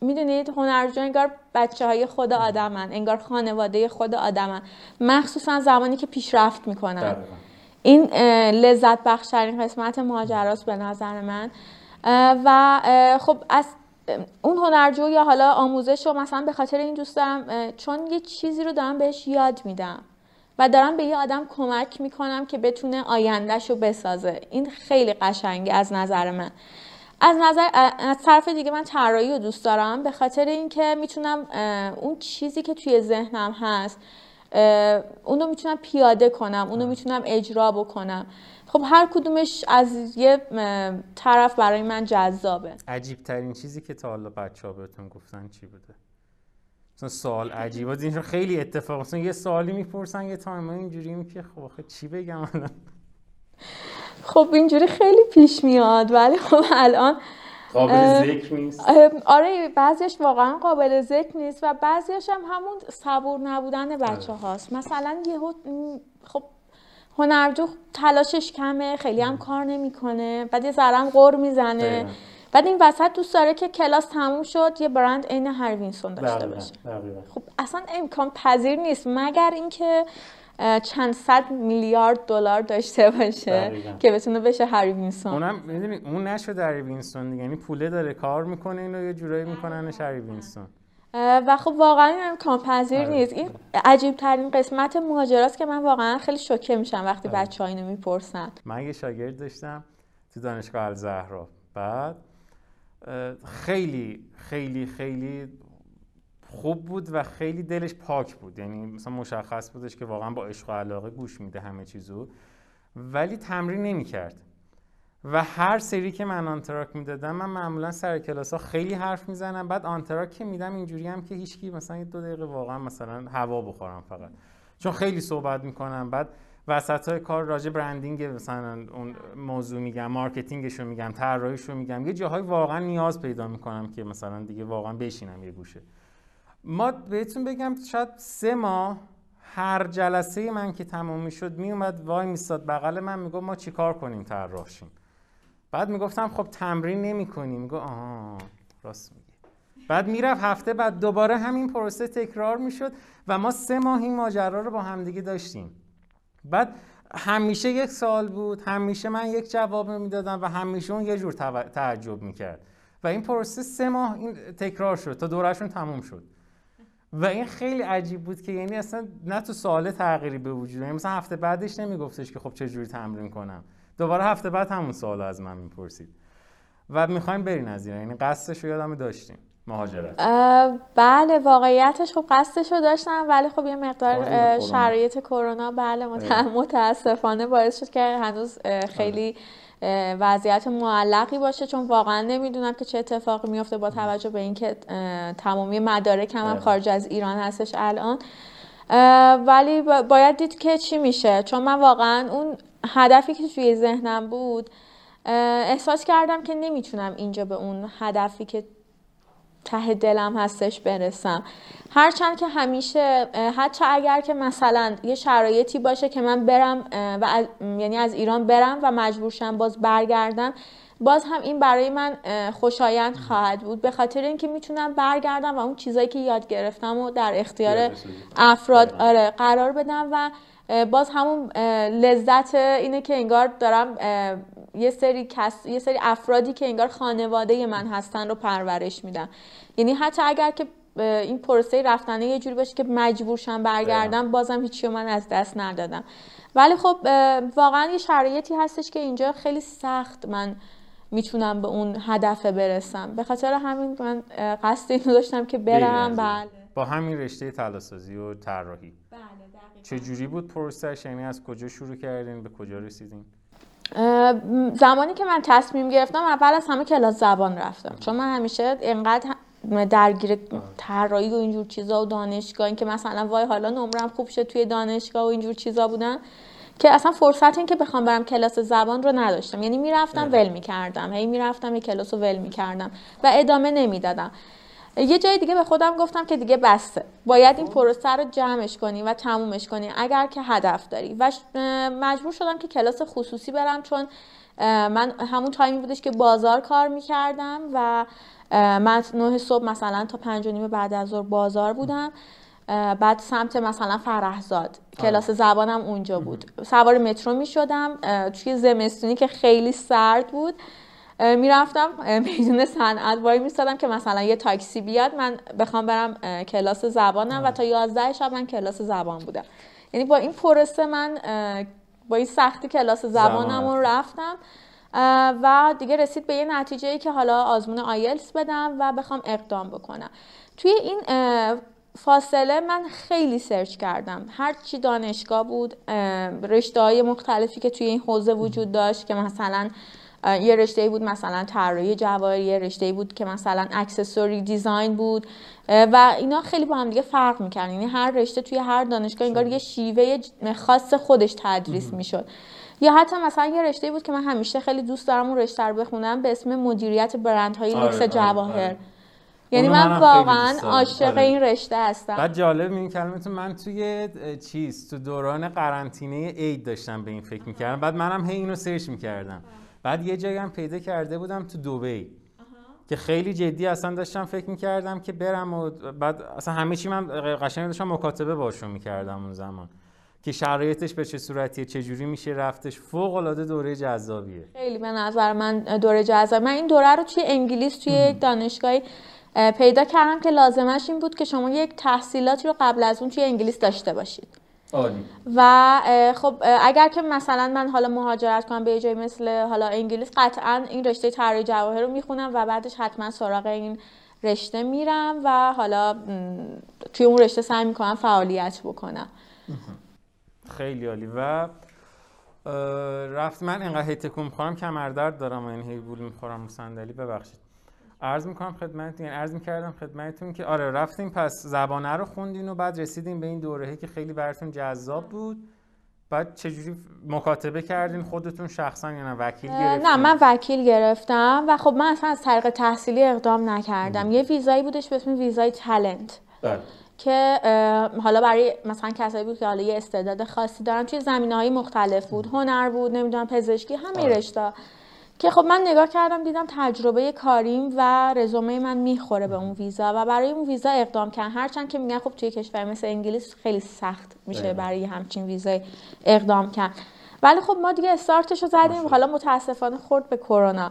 می‌دونید هنرجو انگار بچه های خود آدمن انگار خانواده خود آدمن مخصوصا زمانی که پیشرفت می‌کنن. این لذت بخشترین قسمت ماجراست به نظر من. و خب از اون هنرجو یا حالا آموزش رو مثلا به خاطر این دوست دارم چون یه چیزی رو دارم بهش یاد میدم. و دارم به یه آدم کمک می‌کنم که بتونه آیندهش رو بسازه. این خیلی قشنگه از نظر من. از نظر از طرف دیگه من طراحی رو دوست دارم به خاطر اینکه می‌تونم اون چیزی که توی ذهنم هست اونو می‌تونم پیاده کنم اونو می‌تونم اجرا بکنم. خب هر کدومش از یه طرف برای من جذابه. عجیب ترین چیزی که تا حالا بچه ها بهتون گفتن چی بوده؟ مثلا سوال عجیبه اینجا خیلی اتفاق مثلا یه سوالی می‌پرسن یه تایم اینجوری که خب آخه چی بگم الان؟ خب اینجوری خیلی پیش میاد ولی خب الان قابل ذکر نیست. آره بعضیش واقعا قابل ذکر نیست و بعضیش هم همون صبور نبودن بچه هاست مثلا یه خب هنرجو تلاشش کمه خیلی هم کار نمی‌کنه بعد یه ذرم غر می‌زنه. بعد این وسط دوست داره که کلاس تموم شد یه برند عین هری وینستون داشته باشه. خب اصلا امکان پذیر نیست مگر اینکه چند صد میلیارد دلار داشته باشه که بتونه بشه هری وینستون اونم می‌دونی اون نشد هری وینستون دیگه. یعنی پوله داره کار می‌کنه اینو یه جورایی میکننش هری وینستون و خب واقعا این امکان پذیر آره. نیست. این عجیب ترین قسمت ماجراست که من واقعا خیلی شوکه میشم وقتی آره. بچه ها اینو می‌پرسن. من یه شاگرد داشتم تو دانشگاه الزهرا. بعد خیلی خیلی خیلی خوب بود و خیلی دلش پاک بود. یعنی مثلا مشخص بودش که واقعا با عشق و علاقه گوش میده همه چیزو. ولی تمرین نمی‌کرد. و هر سری که من آنتراک می‌دادم من معمولا سر کلاس ها خیلی حرف می‌زنم. بعد آنتراک که میدم اینجوری هم که هیچکی مثلا دو دقیقه واقعا مثلا هوا بخورم فقط. چون خیلی صحبت می‌کنم. بعد وسط های کار راجع branding مثلا اون موضوع میگم marketing ش رو میگم طراحیش رو میگم. یه جاهای واقعا نیاز پیدا می‌کنم که مثلا دیگه واقعا بشینم یه گوشه. من بهتون بگم شاید سه ماه هر جلسه من که تمام می‌شد میومد وای میستاد بغل من می‌گفت ما چیکار کنیم طراح شیم بعد می‌گفتم خب تمرین نمی کنیم می‌گفت آها راست میگی. بعد می‌رفت هفته بعد دوباره همین پروسه تکرار می‌شد و ما سه ماه این ماجرا رو با همدیگه داشتیم. بعد همیشه یک سال بود همیشه من یک جواب می‌دادم و همیشه اون یه جور تعجب می‌کرد. و این پروسه سه ماه این تکرار شد تا دورشون تموم شد. و این خیلی عجیب بود که یعنی اصلا نه تو سوال تغییری به وجود یعنی مثلا هفته بعدش نمیگفتش که خب چه جوری تمرین کنم. دوباره هفته بعد همون سوال از من می‌پرسید. و می‌خوایم برین از این یعنی قصدش رو یادم داشتیم. مهاجرت. بله واقعیتش خب قصدش رو داشتم ولی خب یه مقدار شرایط کرونا بله متاسفانه باعث شد که هنوز خیلی وضعیت معلقی باشه چون واقعا نمی‌دونم که چه اتفاقی میفته با توجه به اینکه تمامی مدارک هم خارج از ایران هستش الان. ولی باید دید که چی میشه. چون من واقعا اون هدفی که توی ذهنم بود احساس کردم که نمی‌تونم اینجا به اون هدفی که ته دلم هستش برسم. هرچند که همیشه حتی اگر که مثلا یه شرایطی باشه که من برم و از یعنی از ایران برم و مجبورشم باز برگردم باز هم این برای من خوشایند خواهد بود. به خاطر اینکه می‌تونم برگردم و اون چیزایی که یاد گرفتم و در اختیار افراد آره. قرار بدم و باز همون لذت اینه که انگار دارم یه سری کس، یه سری افرادی که انگار خانواده من هستن رو پرورش میدم یعنی حتی اگر که این پروسه رفتنه یه جوری باشه که مجبورشم برگردم بازم هیچی من از دست ندادم. ولی خب واقعا یه شرایطی هستش که اینجا خیلی سخت من می‌تونم به اون هدف برسم. به خاطر همین من قصد اینو داشتم که برم. بله. با همین رشته تلاسازی و طراحی. بله چه جوری بود پروسش یعنی از کجا شروع کردین؟ به کجا رسیدین؟ زمانی که من تصمیم گرفتم اول از همه کلاس زبان رفتم. چون من همیشه اینقدر درگیر طراحی و اینجور چیزا و دانشگاه این که مثلا وای حالا نمرم خوب شد توی دانشگاه و اینجور چیزا بودن که اصلا فرصت این که بخوام برم کلاس زبان رو نداشتم. یعنی می‌رفتم ول می‌کردم. هی می‌رفتم یه کلاس رو ول می‌کردم و ادامه نمی‌دادم. یه جای دیگه به خودم گفتم که دیگه بسته. باید این پروسه رو جمعش کنی و تمومش کنی. اگر که هدف داری. و مجبور شدم که کلاس خصوصی برم چون من همون تایمی بودش که بازار کار می‌کردم و من نه صبح مثلا تا پنج و نیم بعد از ظهر بازار بودم. بعد سمت مثلا فرهزاد. کلاس زبانم اونجا بود. سوار مترو می شدم توی زمستونی که خیلی سرد بود. می‌رفتم میدون صنعت وای میستادم که مثلا یه تاکسی بیاد من بخوام برم کلاس زبانم و تا 11 شب من کلاس زبان بودم. یعنی با این پروسه من با این سختی کلاس زبانم رو رفتم. و دیگه رسید به یه نتیجه ای که حالا آزمون آیلس بدم و بخوام اقدام بکنم. توی این فاصله من خیلی سرچ کردم. هر چی دانشگاه بود رشته های مختلفی که توی این حوزه وجود داشت که مثلا یه رشته بود مثلا طراحی جواهر یه رشته بود که مثلا accessory design بود. و اینا خیلی با هم دیگه فرق می‌کرد یعنی هر رشته توی هر دانشگاه انگار یه شیوه خاص خودش تدریس می‌شد. یا حتی مثلا یه رشته بود که من همیشه خیلی دوست دارم اون رشته رو بخونم به اسم مدیریت برندهای آره، لوکس آره، جواهر. آره. یعنی من واقعا عاشق آره. این رشته هستم. بعد جالب این کلمتون من توی چیز تو دوران قرنطینه عید داشتم به این فکر می‌کردم. بعد منم هی اینو سرچ می‌کردم. بعد یه جایی هم پیدا کرده بودم تو دوبی که خیلی جدی اصلا داشتم فکر می‌کردم که برم و بعد اصلا همه چی من قشنگ داشتم مکاتبه باشون می‌کردم اون زمان. که شرایطش به چه صورتیه چه جوری میشه رفتش فوق العاده دوره جذابیه. خیلی به نظر من دوره جذاب. من این دوره رو توی انگلیس توی یک دانشگاهی پیدا کردم که لازمش این بود که شما یک تحصیلاتی رو قبل از اون توی انگلیس داشته باشید. و خب اگر که مثلا من حالا مهاجرت کنم به جای مثل حالا انگلیس قطعا این رشته طراحی جواهر رو می‌خونم و بعدش حتما سراغ این رشته میرم و حالا توی اون رشته سعی می‌کنم فعالیت بکنم. خیلی عالی. و رفت من اینقدر هی تکون می‌خورم کمردرد دارم و این هی بول می‌خورم صندلی. ببخشید. عرض می‌کنم خدمتتون یعنی عرض می‌کردم خدمتتون که آره رفتیم پس زبانه رو خوندین و بعد رسیدیم به این دورهی که خیلی براتون جذاب بود. بعد چجوری مکاتبه کردین؟ خودتون شخصا یا نه؟ وکیل گرفتین؟ نه من وکیل گرفتم و خب من اصلا از طریق تحصیلی اقدام نکردم. یه ویزایی بودش به اسم ویزای تالنت بله. که حالا برای مثلا کسایی بود که حالا یه استعداد خاصی دارن توی زمینه های مختلف بود. هنر بود نمی‌دونم پزشکی همه آره. رشته. که خب من نگاه کردم دیدم تجربه کاریم و رزومه من می‌خوره به اون ویزا و برای اون ویزا اقدام کردم هرچند که میگن خب توی کشور مثل انگلیس خیلی سخت میشه برای همچین ویزا اقدام کرد ولی خب ما دیگه استارتش رو زدیم حالا متاسفانه خورد به کرونا.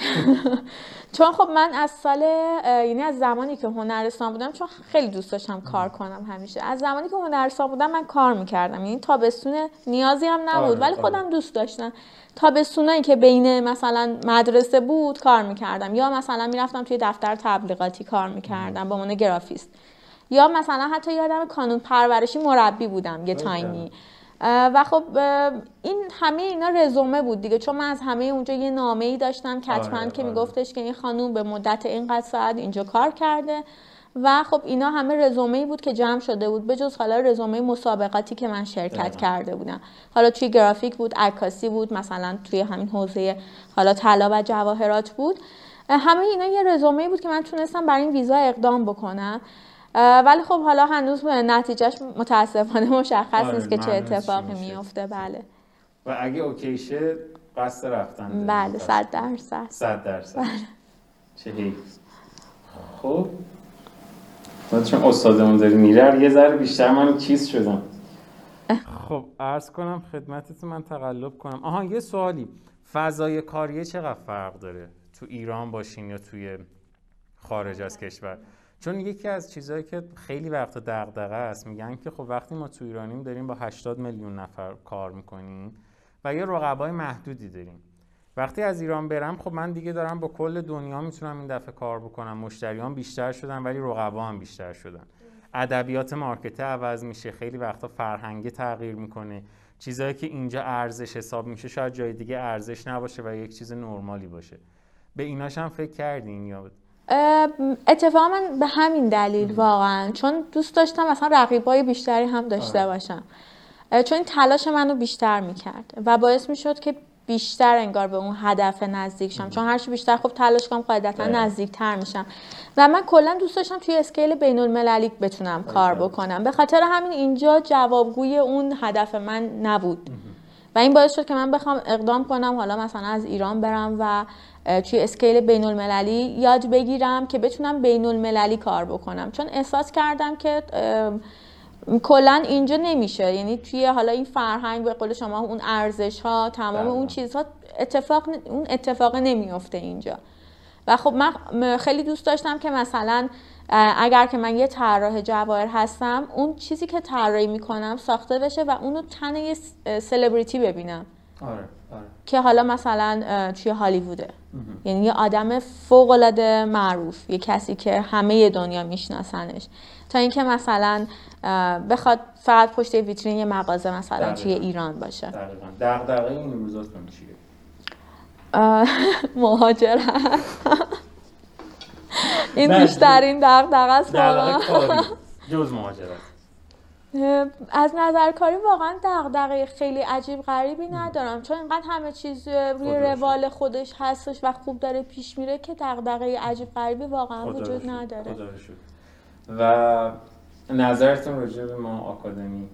چون خب من از سال یعنی از زمانی که هنرستان بودم چون خیلی دوست داشتم کار کنم همیشه. از زمانی که هنرستان بودم من کار می‌کردم. یعنی تابستون نیازی هم نبود آره، ولی آره. خودم دوست داشتم. تابستونایی که بین مثلا مدرسه بود کار می‌کردم. یا مثلا می‌رفتم توی دفتر تبلیغاتی کار می‌کردم با عنوان گرافیست. یا مثلا حتی یادم کانون پرورشی مربی بودم یه تایمی و خب این همه اینا رزومه بود دیگه. چون من از همه اونجا یه نامه ای داشتم آره، که آره. میگفتش که این خانوم به مدت اینقدر ساعت اینجا کار کرده. و خب اینا همه رزومه ای بود که جمع شده بود. به جز حالا رزومه مسابقاتی که من شرکت کرده بودم. حالا توی گرافیک بود عکاسی بود مثلا توی همین حوزه حالا طلا و جواهرات بود. همه اینا یه رزومه بود که من تونستم برای این ویزا اقدام بکنم. ولی خب حالا هنوز نتیجهش متاسفانه مشخص آره، نیست که چه اتفاقی میفته بله. و اگه اوکیشه قصد رفتن بله صد درصد. صد درصد. بله. چه خب. چون استادمون داری میره یه ذره بیشتر من چیز شدم. خب عرض کنم خدمتتون من تقلب کنم. آها یه سوالی. فضای کاریه چقدر فرق داره؟ تو ایران باشین یا توی خارج از کشور؟ چون یکی از چیزهایی که خیلی وقت دغدغه است میگن که خب وقتی ما تو ایرانیم داریم با 80 میلیون نفر کار می‌کنیم و یه رقبای محدودی داریم. وقتی از ایران برم خب من دیگه دارم با کل دنیا می‌تونم این دفعه کار بکنم. مشتریان بیشتر شدن ولی رقبا هم بیشتر شدن. ادبیات مارکت عوض میشه خیلی وقتا فرهنگی تغییر می‌کنه. چیزهایی که اینجا ارزش حساب میشه شاید جای دیگه ارزش نباشه و یک چیز نرمالی باشه. به ایناش هم فکر کردین یا اتفاقا من به همین دلیل واقعا چون دوست داشتم مثلا رقیبای بیشتری هم داشته آره. باشم چون این تلاش منو بیشتر می‌کرد و باعث می‌شد که بیشتر انگار به اون هدف نزدیک شم. چون هرچی بیشتر خب تلاش کنم قاعدتا نزدیکتر میشم. و من کلا دوست داشتم توی اسکیل بین المللی بتونم کار بکنم. به خاطر همین اینجا جوابگوی اون هدف من نبود. و این باعث شد که من بخوام اقدام کنم حالا مثلا از ایران برم و توی اسکیل بین المللی یاد بگیرم که بتونم بین المللی کار بکنم. چون احساس کردم که کلا اینجا نمیشه. یعنی توی حالا این فرهنگ به قول شما اون ارزش ها تمام اون بله. چیزها اتفاق اون اتفاق نمیفته اینجا. و خب من خیلی دوست داشتم که مثلا اگر که من یه طراح جواهر هستم اون چیزی که طراحی می‌کنم ساخته بشه و اونو تن یه سلبریتی ببینم. آره، آره. که حالا مثلا توی هالیووده. یعنی یه آدم فوق العاده معروف یه کسی که همه دنیا میشناسنش. تا اینکه مثلا بخواد فقط پشت ویترین یه مغازه مثلا توی ایران باشه. دقیقاً. دغدغه این روزاتون چیه؟ مهاجرت. این بیشترین دغدغه است جز مهاجرت. از نظر کاری واقعا دغدغه خیلی عجیب غریبی ندارم. چون اینقدر همه چیز روی روال خودش هستش و خوب داره پیش میره که دغدغه عجیب غریبی واقعا وجود نداره. و نظرتون راجع به ما آکادمی؟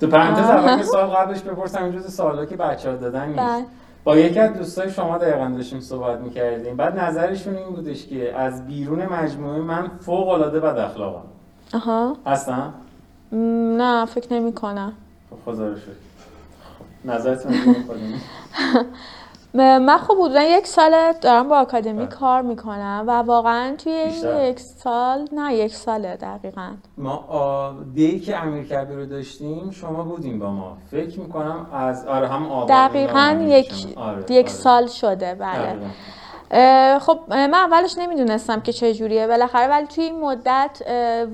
تو پرانتز اول سال قبلش بپرسم جز سوالا که بچه ها دادن نیست. بله. با یکی از دوستای شما دقیقا داشتیم صحبت می‌کردیم. بعد نظرشون این بودش که از بیرون مجموعه من فوق العاده بد اخلاقم. آها. هستم؟ نه فکر نمی کنم خب خدا رو شکر. خب، نظرتون من خب بودن یک سال دارم با آکادمی بله. کار می‌کنم و واقعا توی این یک سال نه یک ساله دقیقا. ما دی که امیر کبیر رو داشتیم شما بودیم با ما. فکر می‌کنم از آره هم دقیقا یک, آره، یک آره. سال شده بله. خب من اولش نمی‌دونستم که چه جوریه. بالاخره ولی توی این مدت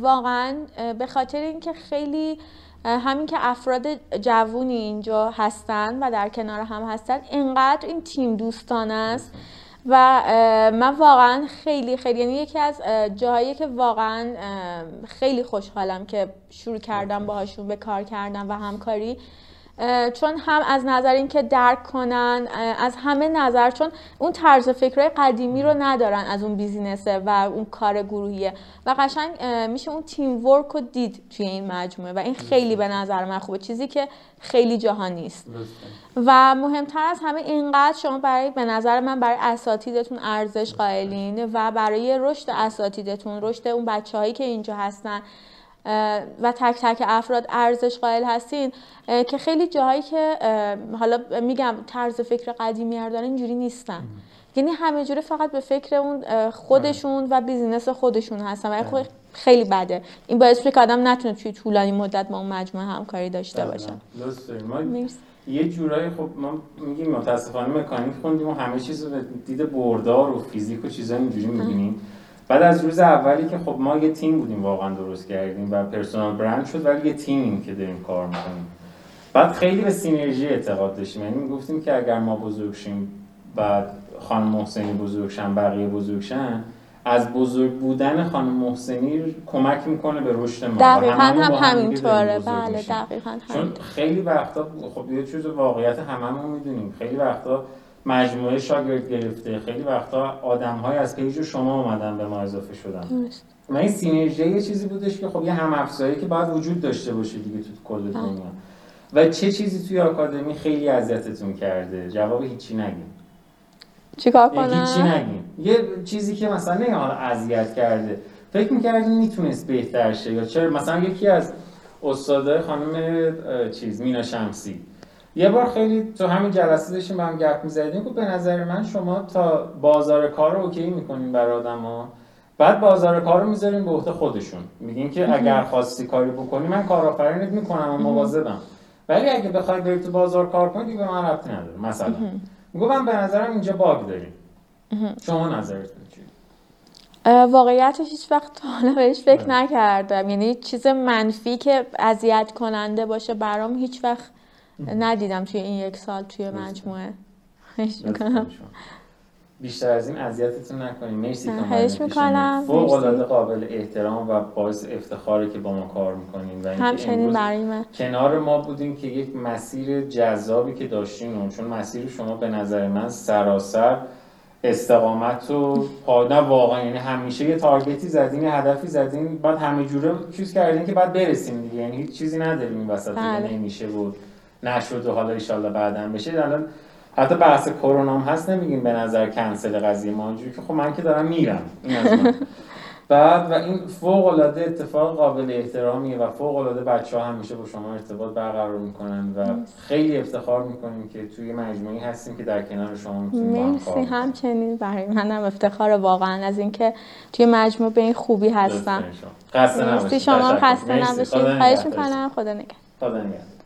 واقعا به خاطر اینکه خیلی همین که افراد جوونی اینجا هستن و در کنار هم هستن اینقدر این تیم دوستان است و من واقعا خیلی خیلی یعنی یکی از جاهایی که واقعا خیلی خوشحالم که شروع کردم باهاشون به کار کردم و همکاری چون هم از نظر اینکه درک کنن از همه نظر چون اون طرز فکرهای قدیمی رو ندارن از اون بیزینسه و اون کار گروهیه. و قشنگ میشه اون تیم ورک رو دید توی این مجموعه و این خیلی به نظر من خوبه. چیزی که خیلی جاها نیست. و مهمتر از همه اینقدر شما برای به نظر من برای اساتیدتون ارزش قائلین و برای رشد اساتیدتون رشد اون بچه هایی که اینجا هستن و تک تک افراد ارزش قائل هستین که خیلی جاهایی که حالا میگم طرز فکر قدیمی دارن اینجوری نیستن. یعنی همه جوره فقط به فکر اون خودشون و بیزینس خودشون هستن. و خب خیلی بده. این باعث میشه که آدم نتونه توی طولانی مدت با اون مجموعه همکاری داشته باشه. یه جورایی خب ما میگیم متاسفانه مکانیک خوندیم و همه چیز رو دید بردار و فیزیک و چیزا اینجوری می‌بینیم. بعد از روز اولی که خب ما یه تیم بودیم واقعا درست کردیم و پرسونال برند شد ولی یه تیمیم که داریم کار می‌کنیم. بعد خیلی به سینرژی اعتقاد داشتیم. یعنی می‌گفتیم که اگر ما بزرگ شیم بعد خانم محسنی بزرگ شن بقیه بزرگ شن از بزرگ بودن خانم محسنی کمک می‌کنه به رشد ما. و دقیقا هم همینطوره بله. دقیقا چون همینطور خیلی وقتا خب یه چیز واقعیت هممون می‌دونیم. خیلی وقتا مجموعه شاگرد گرفته. خیلی وقتا آدم های از پیج شما اومدن به ما اضافه شدن. و این سینرژی یه چیزی بودش که خب یه هم افزایی که باید وجود داشته باشه دیگه تو کل بله. دنیا. و چه چیزی توی آکادمی خیلی اذیتتون کرده؟ جواب هیچی نگیم. چیکار هیچی کنم؟ نگیم. یه چیزی که مثلا نه حالا اذیت کرده. فکر می‌کردی می‌تونست بهتر شه یا چرا؟ مثلا یکی از استادای خانم چیز مینا شمسی. یه بار خیلی تو همین جلسه داشتیم با هم گپ می‌زدیم گفت به نظر من شما تا بازار کار رو اوکی می‌کنین برای آدما بعد بازار کار رو می‌ذارین به عهده خودشون. میگین که اگر خواستی کاری بکنی من کارآفرینت می‌کنم و مواظبم. ولی اگه بخوای بری تو بازار کار کنی دیگه به من ربطی نداره مثلا. میگم من به نظرم اینجا باگ داریم. شما نظرتون چیه؟ واقعیتش هیچ وقت تا حالا بهش فکر بله. نکردم. یعنی چیز منفی که اذیت کننده باشه برام هیچ وقت ندیدم توی این یک سال توی. مجموعه خواهش می‌کنم. بیشتر از این اذیتتون نکنیم مرسی که خواهش. می‌کنم. فوق‌العاده مرسی. قابل احترام و باعث افتخاره که با ما کار می‌کنین و همچنین برای من کنار ما بودین که یک مسیر جذابی که داشتین و چون مسیر شما به نظر من سراسر استقامت و پا- نه واقعا یعنی همیشه یه تارگتی زدین یه هدفی زدین بعد همه جوره چیز کردین که بعد برسیم دیگه یعنی هیچ چیزی نداریم این وسط بله. نمیشه بود نشد و حالا ایشالله بعدا بشه الان حتی بحث کرونا هم هست نمیگیم به نظر کنسل قضیه ما اینجوری که خب من که دارم میرم این از من. بعد و این فوق العاده اتفاق قابل احترامیه و فوق العاده بچه ها همیشه با شما ارتباط برقرار می‌کنن و خیلی افتخار می‌کنیم که توی مجموعی هستیم که در کنار شما می‌تونیم مرسی. همچنین برای منم افتخار واقعا از اینکه توی مجموع به این خوبی هستم. خسته نباشید شما. خسته. نباشید خواهش. می‌کنم خدا نگهدار خدا نگهدار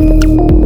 Thank you.